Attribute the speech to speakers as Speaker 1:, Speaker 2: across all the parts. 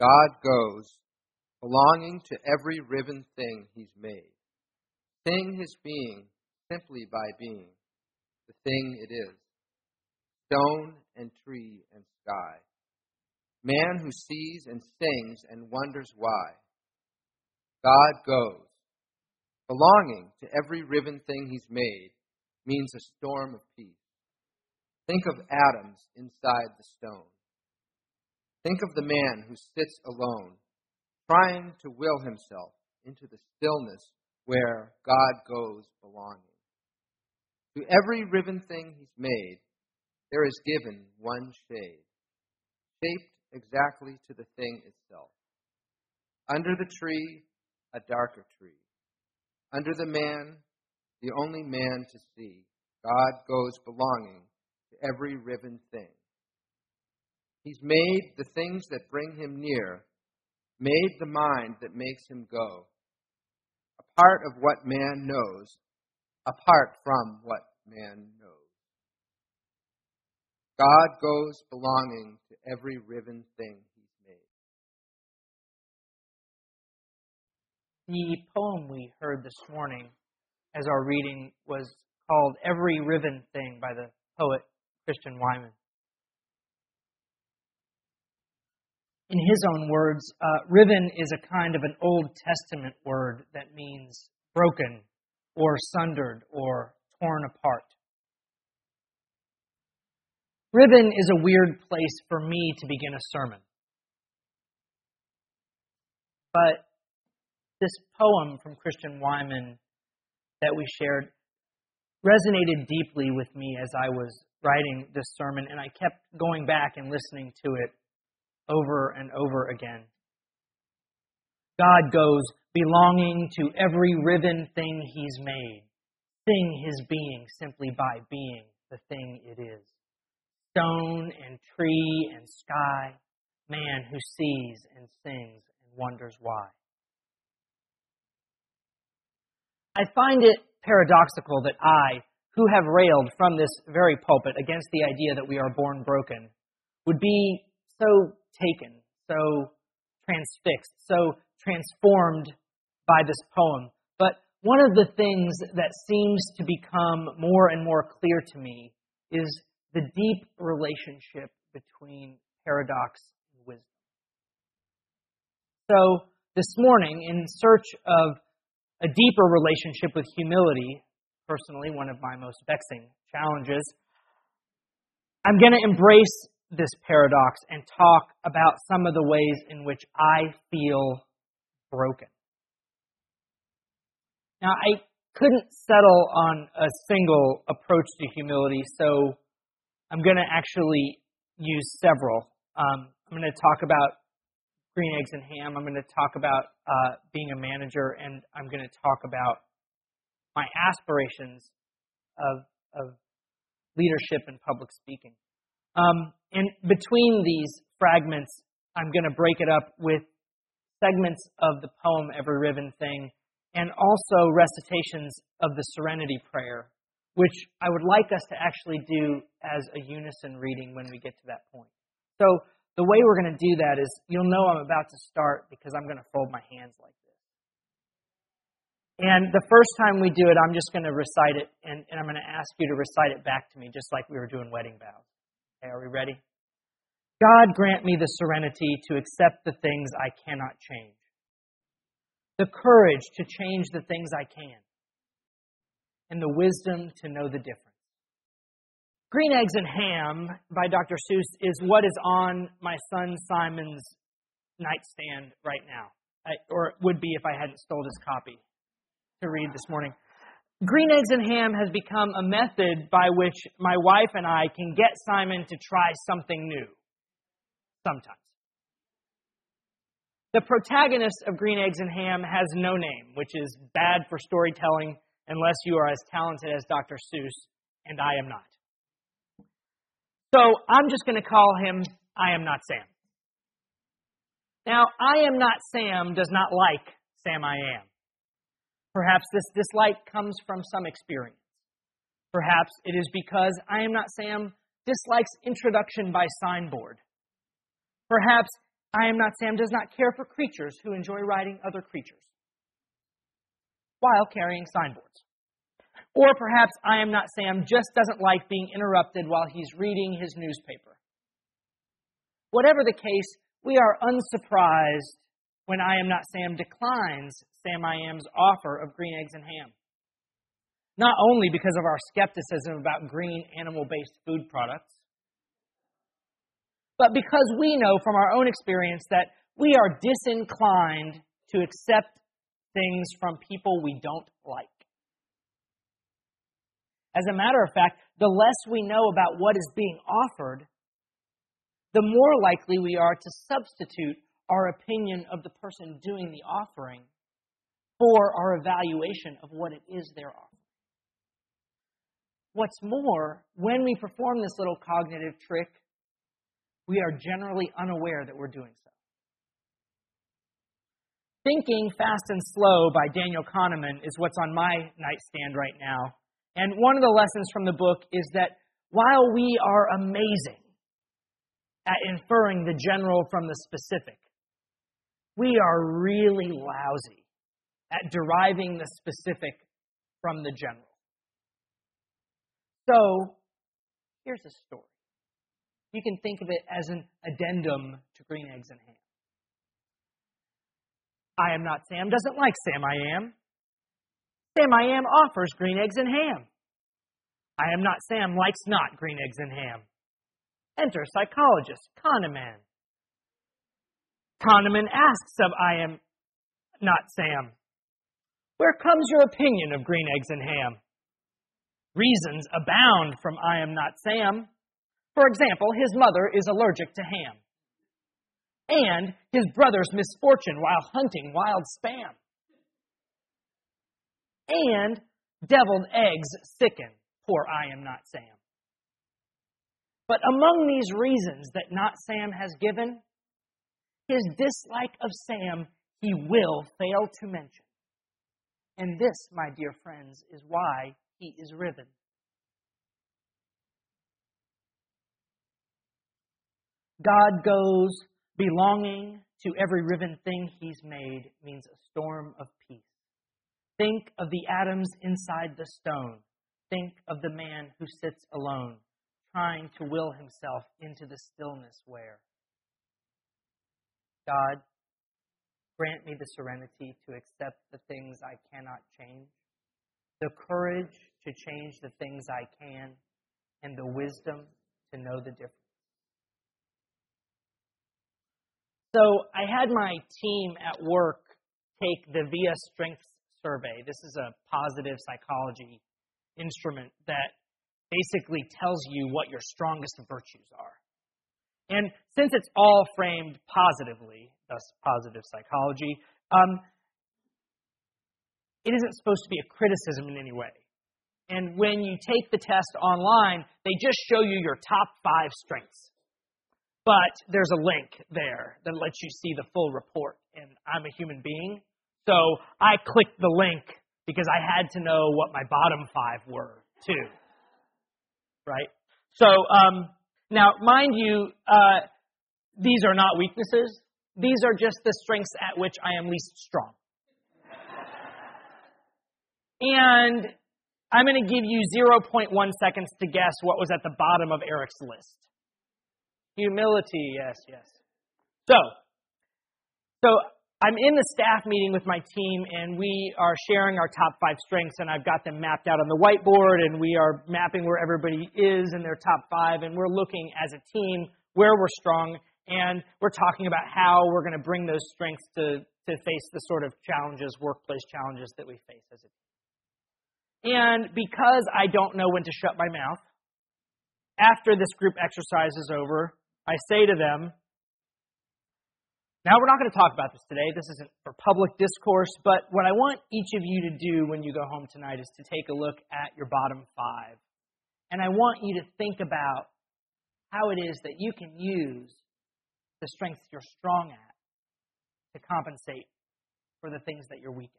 Speaker 1: God goes, belonging to every riven thing he's made. Sing his being simply by being the thing it is stone and tree and sky. Man who sees and sings and wonders why. God goes, belonging to every riven thing he's made, means a storm of peace. Think of atoms inside the stone. Think of the man who sits alone, trying to will himself into the stillness where God goes belonging. To every riven thing he's made, there is given one shade, shaped exactly to the thing itself. Under the tree, a darker tree. Under the man, the only man to see, God goes belonging to every riven thing. He's made the things that bring him near, made the mind that makes him go. A part of what man knows, apart from what man knows. God goes belonging to every riven thing he's
Speaker 2: made. The poem we heard this morning as our reading was called Every Riven Thing by the poet Christian Wiman. In his own words, uh, riven is a kind of an Old Testament word that means broken or sundered or torn apart. Riven is a weird place for me to begin a sermon. But this poem from Christian Wiman that we shared resonated deeply with me as I was writing this sermon, and I kept going back and listening to it over and over again. God goes belonging to every riven thing He's made, sing His being simply by being the thing it is. Stone and tree and sky, man who sees and sings and wonders why. I find it paradoxical that I, who have railed from this very pulpit against the idea that we are born broken, would be so taken, so transfixed, so transformed by this poem. But one of the things that seems to become more and more clear to me is the deep relationship between paradox and wisdom. So, this morning, in search of a deeper relationship with humility, personally, one of my most vexing challenges, I'm going to embrace this paradox and talk about some of the ways in which I feel broken. Now, I couldn't settle on a single approach to humility, so I'm going to actually use several. Um, I'm going to talk about green eggs and ham. I'm going to talk about uh, being a manager, and I'm going to talk about my aspirations of, of leadership and public speaking. Um, and between these fragments, I'm going to break it up with segments of the poem Every Riven Thing and also recitations of the Serenity Prayer, which I would like us to actually do as a unison reading when we get to that point. So the way we're going to do that is you'll know I'm about to start because I'm going to fold my hands like this. And the first time we do it, I'm just going to recite it, and, and I'm going to ask you to recite it back to me, just like we were doing wedding vows. Okay, are we ready? God grant me the serenity to accept the things I cannot change, the courage to change the things I can, and the wisdom to know the difference. Green Eggs and Ham by Dr. Seuss is what is on my son Simon's nightstand right now, I, or would be if I hadn't stole his copy to read this morning. Green Eggs and Ham has become a method by which my wife and I can get Simon to try something new. Sometimes. The protagonist of Green Eggs and Ham has no name, which is bad for storytelling unless you are as talented as Dr. Seuss, and I am not. So I'm just going to call him I am not Sam. Now, I am not Sam does not like Sam I am. Perhaps this dislike comes from some experience. Perhaps it is because I am not Sam dislikes introduction by signboard. Perhaps I am not Sam does not care for creatures who enjoy riding other creatures while carrying signboards. Or perhaps I am not Sam just doesn't like being interrupted while he's reading his newspaper. Whatever the case, we are unsurprised when I am not Sam declines Sam I am's offer of green eggs and ham. Not only because of our skepticism about green animal based food products, but because we know from our own experience that we are disinclined to accept things from people we don't like. As a matter of fact, the less we know about what is being offered, the more likely we are to substitute our opinion of the person doing the offering for our evaluation of what it is they're offering. What's more, when we perform this little cognitive trick, we are generally unaware that we're doing so. Thinking Fast and Slow by Daniel Kahneman is what's on my nightstand right now. And one of the lessons from the book is that while we are amazing at inferring the general from the specific, we are really lousy at deriving the specific from the general. So, here's a story. You can think of it as an addendum to green eggs and ham. I am not Sam doesn't like Sam I am. Sam I am offers green eggs and ham. I am not Sam likes not green eggs and ham. Enter psychologist Kahneman. Kahneman asks of I am not Sam, Where comes your opinion of green eggs and ham? Reasons abound from I am not Sam. For example, his mother is allergic to ham. And his brother's misfortune while hunting wild spam. And deviled eggs sicken. Poor I am not Sam. But among these reasons that not Sam has given, his dislike of Sam he will fail to mention. And this, my dear friends, is why he is riven. God goes belonging to every riven thing he's made means a storm of peace. Think of the atoms inside the stone. Think of the man who sits alone, trying to will himself into the stillness where. God, grant me the serenity to accept the things I cannot change, the courage to change the things I can, and the wisdom to know the difference. So I had my team at work take the VIA Strengths Survey. This is a positive psychology instrument that basically tells you what your strongest virtues are. And since it's all framed positively, thus positive psychology, um, it isn't supposed to be a criticism in any way. And when you take the test online, they just show you your top five strengths. But there's a link there that lets you see the full report. And I'm a human being. So I clicked the link because I had to know what my bottom five were, too. Right? So, um, now, mind you, uh, these are not weaknesses. These are just the strengths at which I am least strong. and I'm going to give you 0.1 seconds to guess what was at the bottom of Eric's list. Humility, yes, yes. So, so I'm in the staff meeting with my team, and we are sharing our top five strengths, and I've got them mapped out on the whiteboard, and we are mapping where everybody is in their top five, and we're looking as a team where we're strong, and we're talking about how we're going to bring those strengths to, to face the sort of challenges, workplace challenges that we face as a team. And because I don't know when to shut my mouth, after this group exercise is over, I say to them, now we're not going to talk about this today. This isn't for public discourse, but what I want each of you to do when you go home tonight is to take a look at your bottom five. And I want you to think about how it is that you can use the strengths you're strong at to compensate for the things that you're weak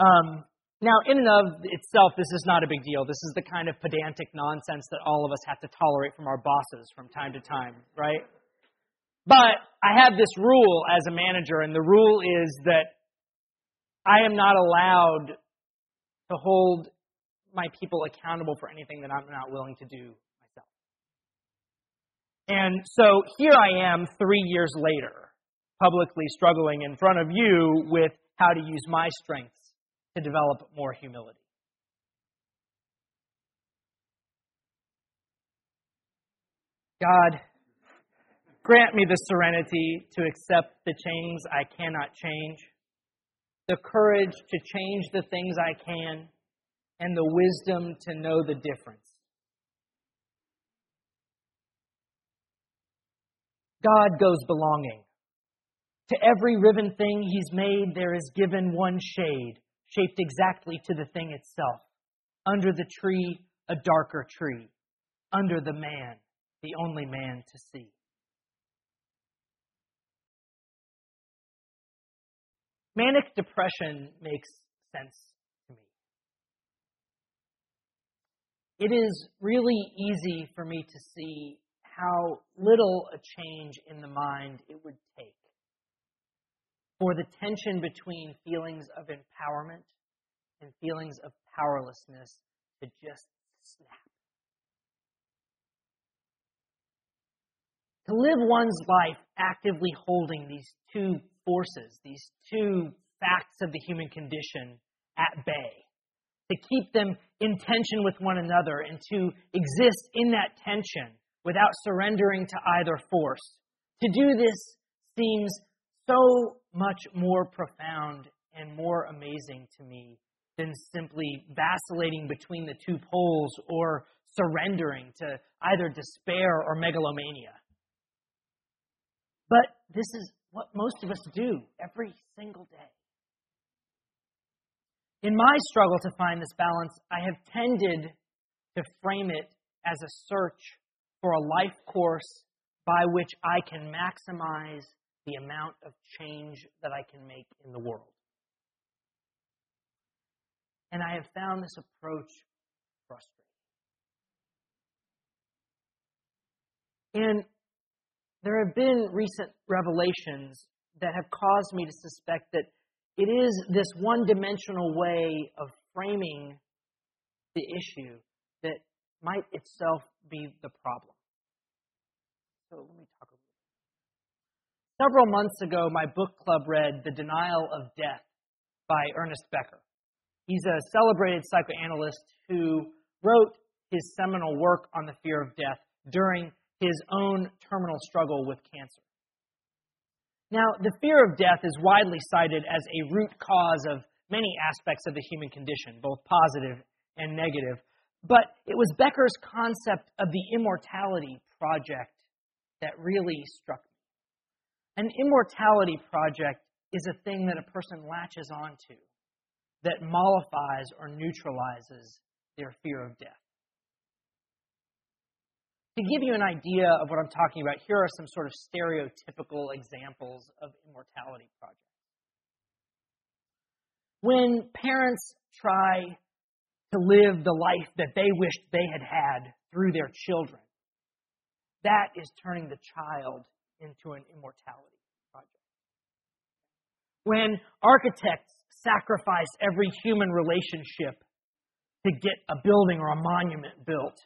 Speaker 2: at. Um, now, in and of itself, this is not a big deal. This is the kind of pedantic nonsense that all of us have to tolerate from our bosses from time to time, right? But I have this rule as a manager, and the rule is that I am not allowed to hold my people accountable for anything that I'm not willing to do myself. And so here I am three years later, publicly struggling in front of you with how to use my strengths to develop more humility. God, grant me the serenity to accept the things I cannot change, the courage to change the things I can, and the wisdom to know the difference. God goes belonging. To every riven thing he's made, there is given one shade, shaped exactly to the thing itself. Under the tree, a darker tree. Under the man, the only man to see. Manic depression makes sense to me. It is really easy for me to see how little a change in the mind it would take for the tension between feelings of empowerment and feelings of powerlessness to just snap. To live one's life actively holding these two forces, these two facts of the human condition at bay, to keep them in tension with one another and to exist in that tension without surrendering to either force. To do this seems so much more profound and more amazing to me than simply vacillating between the two poles or surrendering to either despair or megalomania. But this is what most of us do every single day. In my struggle to find this balance, I have tended to frame it as a search for a life course by which I can maximize the amount of change that I can make in the world. And I have found this approach frustrating. And there have been recent revelations that have caused me to suspect that it is this one dimensional way of framing the issue that might itself be the problem. So let me talk a little. Several months ago, my book club read The Denial of Death by Ernest Becker. He's a celebrated psychoanalyst who wrote his seminal work on the fear of death during his own terminal struggle with cancer. Now, the fear of death is widely cited as a root cause of many aspects of the human condition, both positive and negative. But it was Becker's concept of the immortality project that really struck me. An immortality project is a thing that a person latches onto that mollifies or neutralizes their fear of death. To give you an idea of what I'm talking about, here are some sort of stereotypical examples of immortality projects. When parents try to live the life that they wished they had had through their children, that is turning the child into an immortality project. When architects sacrifice every human relationship to get a building or a monument built,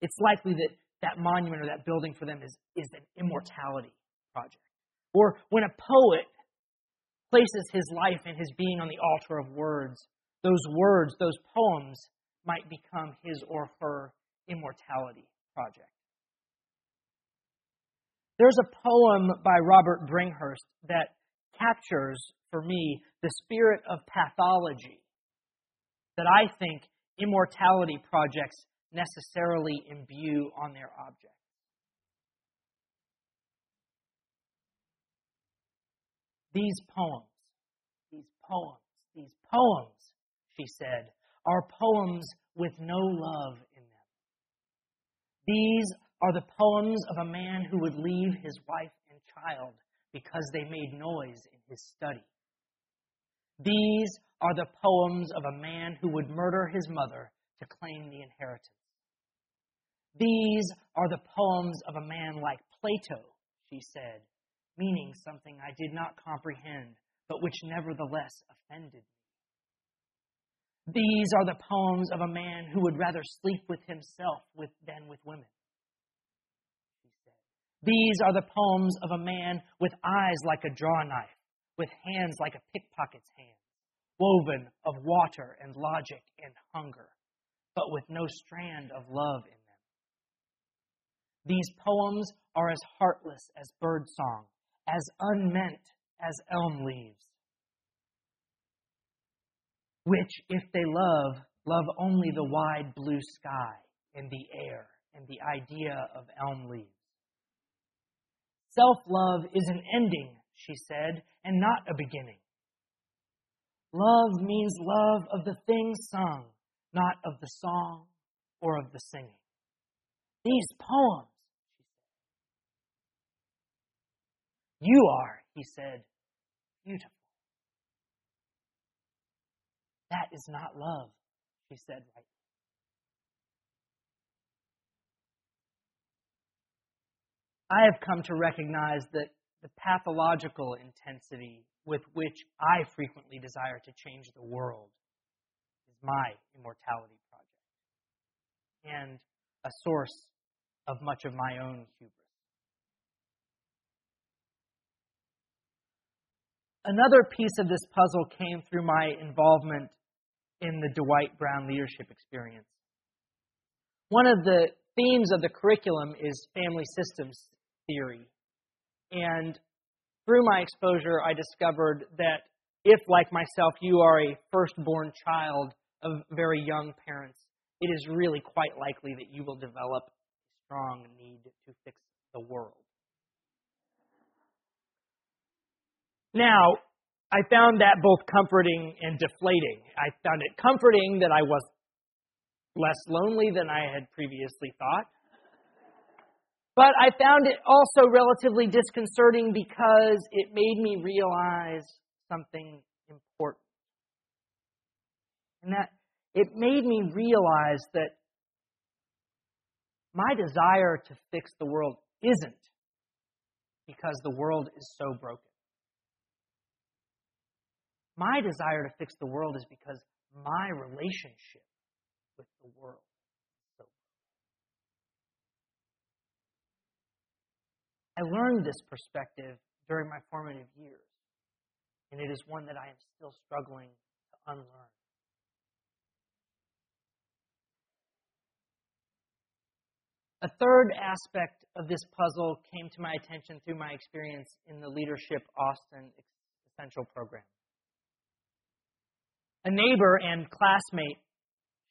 Speaker 2: it's likely that that monument or that building for them is, is an immortality project. Or when a poet places his life and his being on the altar of words, those words, those poems, might become his or her immortality project. There's a poem by Robert Bringhurst that captures, for me, the spirit of pathology that I think immortality projects necessarily imbue on their objects. These poems, these poems, these poems, she said, are poems with no love in them. These are the poems of a man who would leave his wife and child because they made noise in his study. These are the poems of a man who would murder his mother to claim the inheritance. These are the poems of a man like Plato, she said, meaning something I did not comprehend, but which nevertheless offended me. These are the poems of a man who would rather sleep with himself with, than with women. These are the poems of a man with eyes like a draw knife, with hands like a pickpocket's hand, woven of water and logic and hunger, but with no strand of love in them. These poems are as heartless as birdsong, as unmeant as elm leaves which, if they love, love only the wide blue sky and the air and the idea of elm leaves. Self love is an ending, she said, and not a beginning. Love means love of the thing sung, not of the song or of the singing. These poems. You are, he said, beautiful. That is not love, she said rightly. I have come to recognize that the pathological intensity with which I frequently desire to change the world my immortality project and a source of much of my own hubris. Another piece of this puzzle came through my involvement in the Dwight Brown leadership experience. One of the themes of the curriculum is family systems theory. And through my exposure, I discovered that if, like myself, you are a firstborn child of very young parents, it is really quite likely that you will develop a strong need to fix the world. Now, I found that both comforting and deflating. I found it comforting that I was less lonely than I had previously thought. But I found it also relatively disconcerting because it made me realize something important. And that it made me realize that my desire to fix the world isn't because the world is so broken. My desire to fix the world is because my relationship with the world I learned this perspective during my formative years, and it is one that I am still struggling to unlearn. A third aspect of this puzzle came to my attention through my experience in the Leadership Austin Essential Program. A neighbor and classmate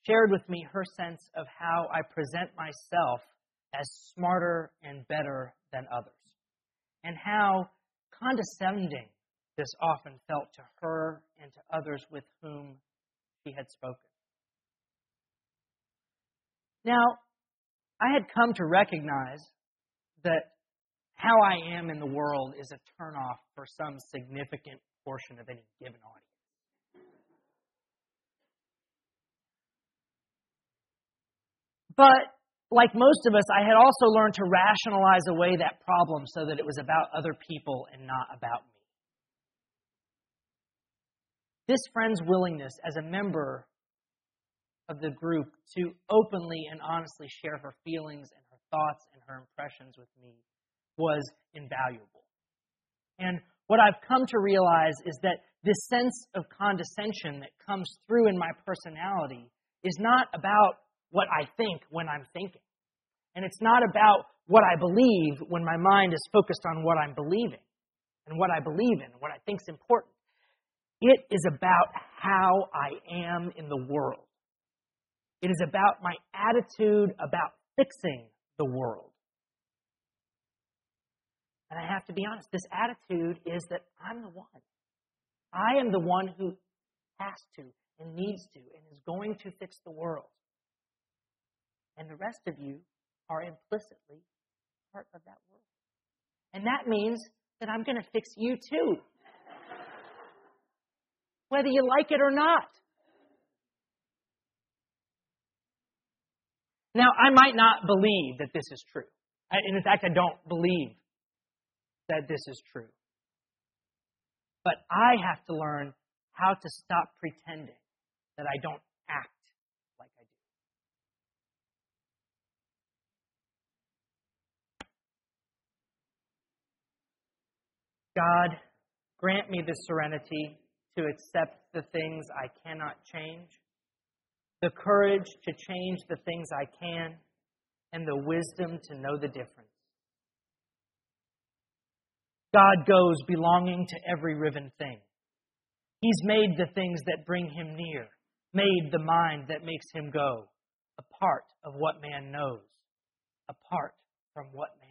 Speaker 2: shared with me her sense of how I present myself as smarter and better than others, and how condescending this often felt to her and to others with whom she had spoken. Now, I had come to recognize that how I am in the world is a turnoff for some significant portion of any given audience. But like most of us, I had also learned to rationalize away that problem so that it was about other people and not about me. This friend's willingness as a member of the group to openly and honestly share her feelings and her thoughts and her impressions with me was invaluable. And what I've come to realize is that this sense of condescension that comes through in my personality is not about what I think when I'm thinking. And it's not about what I believe when my mind is focused on what I'm believing and what I believe in, what I think is important. It is about how I am in the world. It is about my attitude about fixing the world. And I have to be honest, this attitude is that I'm the one. I am the one who has to and needs to and is going to fix the world and the rest of you are implicitly part of that world. And that means that I'm going to fix you too, whether you like it or not. Now, I might not believe that this is true. And in fact, I don't believe that this is true. But I have to learn how to stop pretending that I don't act like I do. God, grant me the serenity to accept the things I cannot change, the courage to change the things I can, and the wisdom to know the difference. God goes belonging to every riven thing. He's made the things that bring him near, made the mind that makes him go, a part of what man knows, apart from what man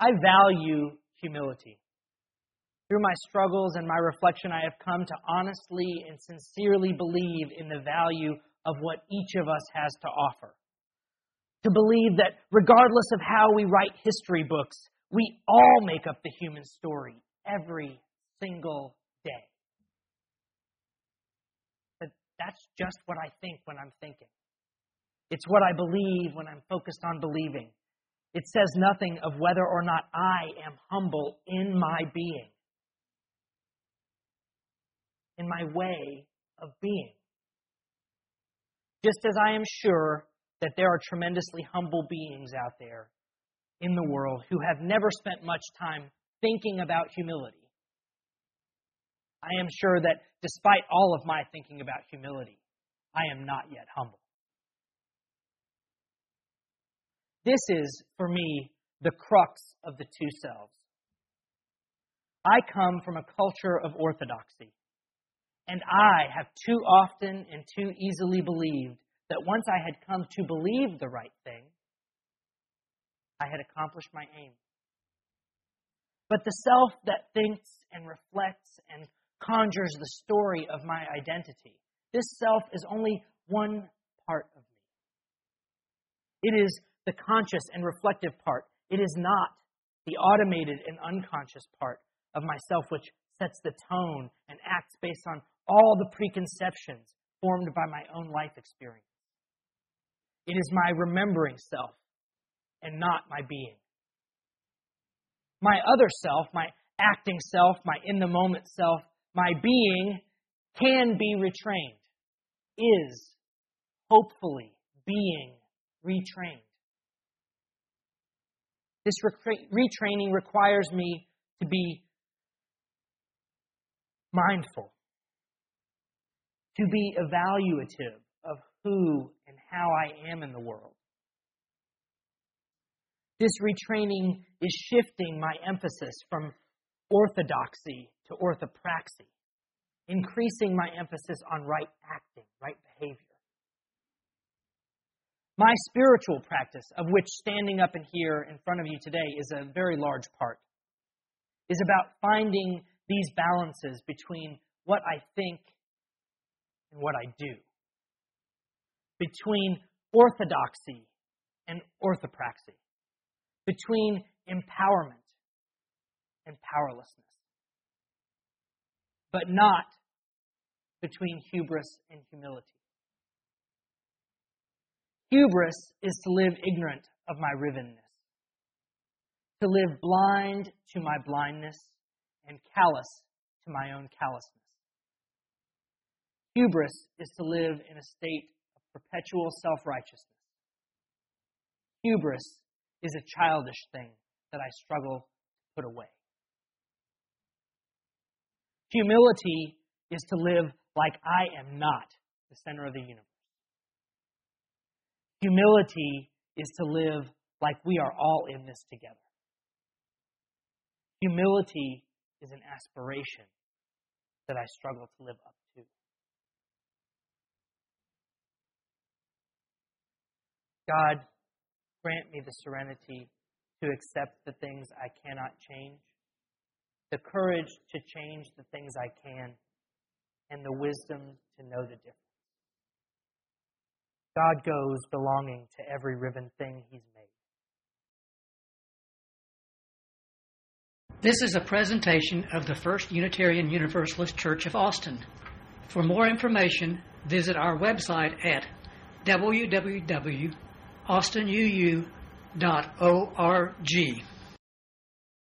Speaker 2: knows. I value humility. Through my struggles and my reflection, I have come to honestly and sincerely believe in the value of what each of us has to offer. To believe that regardless of how we write history books, we all make up the human story every single day. But that's just what I think when I'm thinking. It's what I believe when I'm focused on believing. It says nothing of whether or not I am humble in my being, in my way of being. Just as I am sure that there are tremendously humble beings out there in the world who have never spent much time thinking about humility. I am sure that despite all of my thinking about humility, I am not yet humble. This is, for me, the crux of the two selves. I come from a culture of orthodoxy, and I have too often and too easily believed that once I had come to believe the right thing, I had accomplished my aim. But the self that thinks and reflects and conjures the story of my identity, this self is only one part of me. It is the conscious and reflective part. It is not the automated and unconscious part of myself, which sets the tone and acts based on all the preconceptions formed by my own life experience. It is my remembering self and not my being. My other self, my acting self, my in the moment self, my being can be retrained, is hopefully being retrained. This retraining requires me to be mindful, to be evaluative of who and how I am in the world. This retraining is shifting my emphasis from orthodoxy to orthopraxy, increasing my emphasis on right acting, right behavior. My spiritual practice, of which standing up in here in front of you today is a very large part, is about finding these balances between what I think and what I do, between orthodoxy and orthopraxy between empowerment and powerlessness, but not between hubris and humility. Hubris is to live ignorant of my rivenness, to live blind to my blindness and callous to my own callousness. Hubris is to live in a state of perpetual self righteousness. Hubris is a childish thing that I struggle to put away. Humility is to live like I am not the center of the universe. Humility is to live like we are all in this together. Humility is an aspiration that I struggle to live up God, grant me the serenity to accept the things I cannot change, the courage to change the things I can, and the wisdom to know the difference. God goes belonging to every riven thing He's made.
Speaker 3: This is a presentation of the First Unitarian Universalist Church of Austin. For more information, visit our website at www austinuu.org.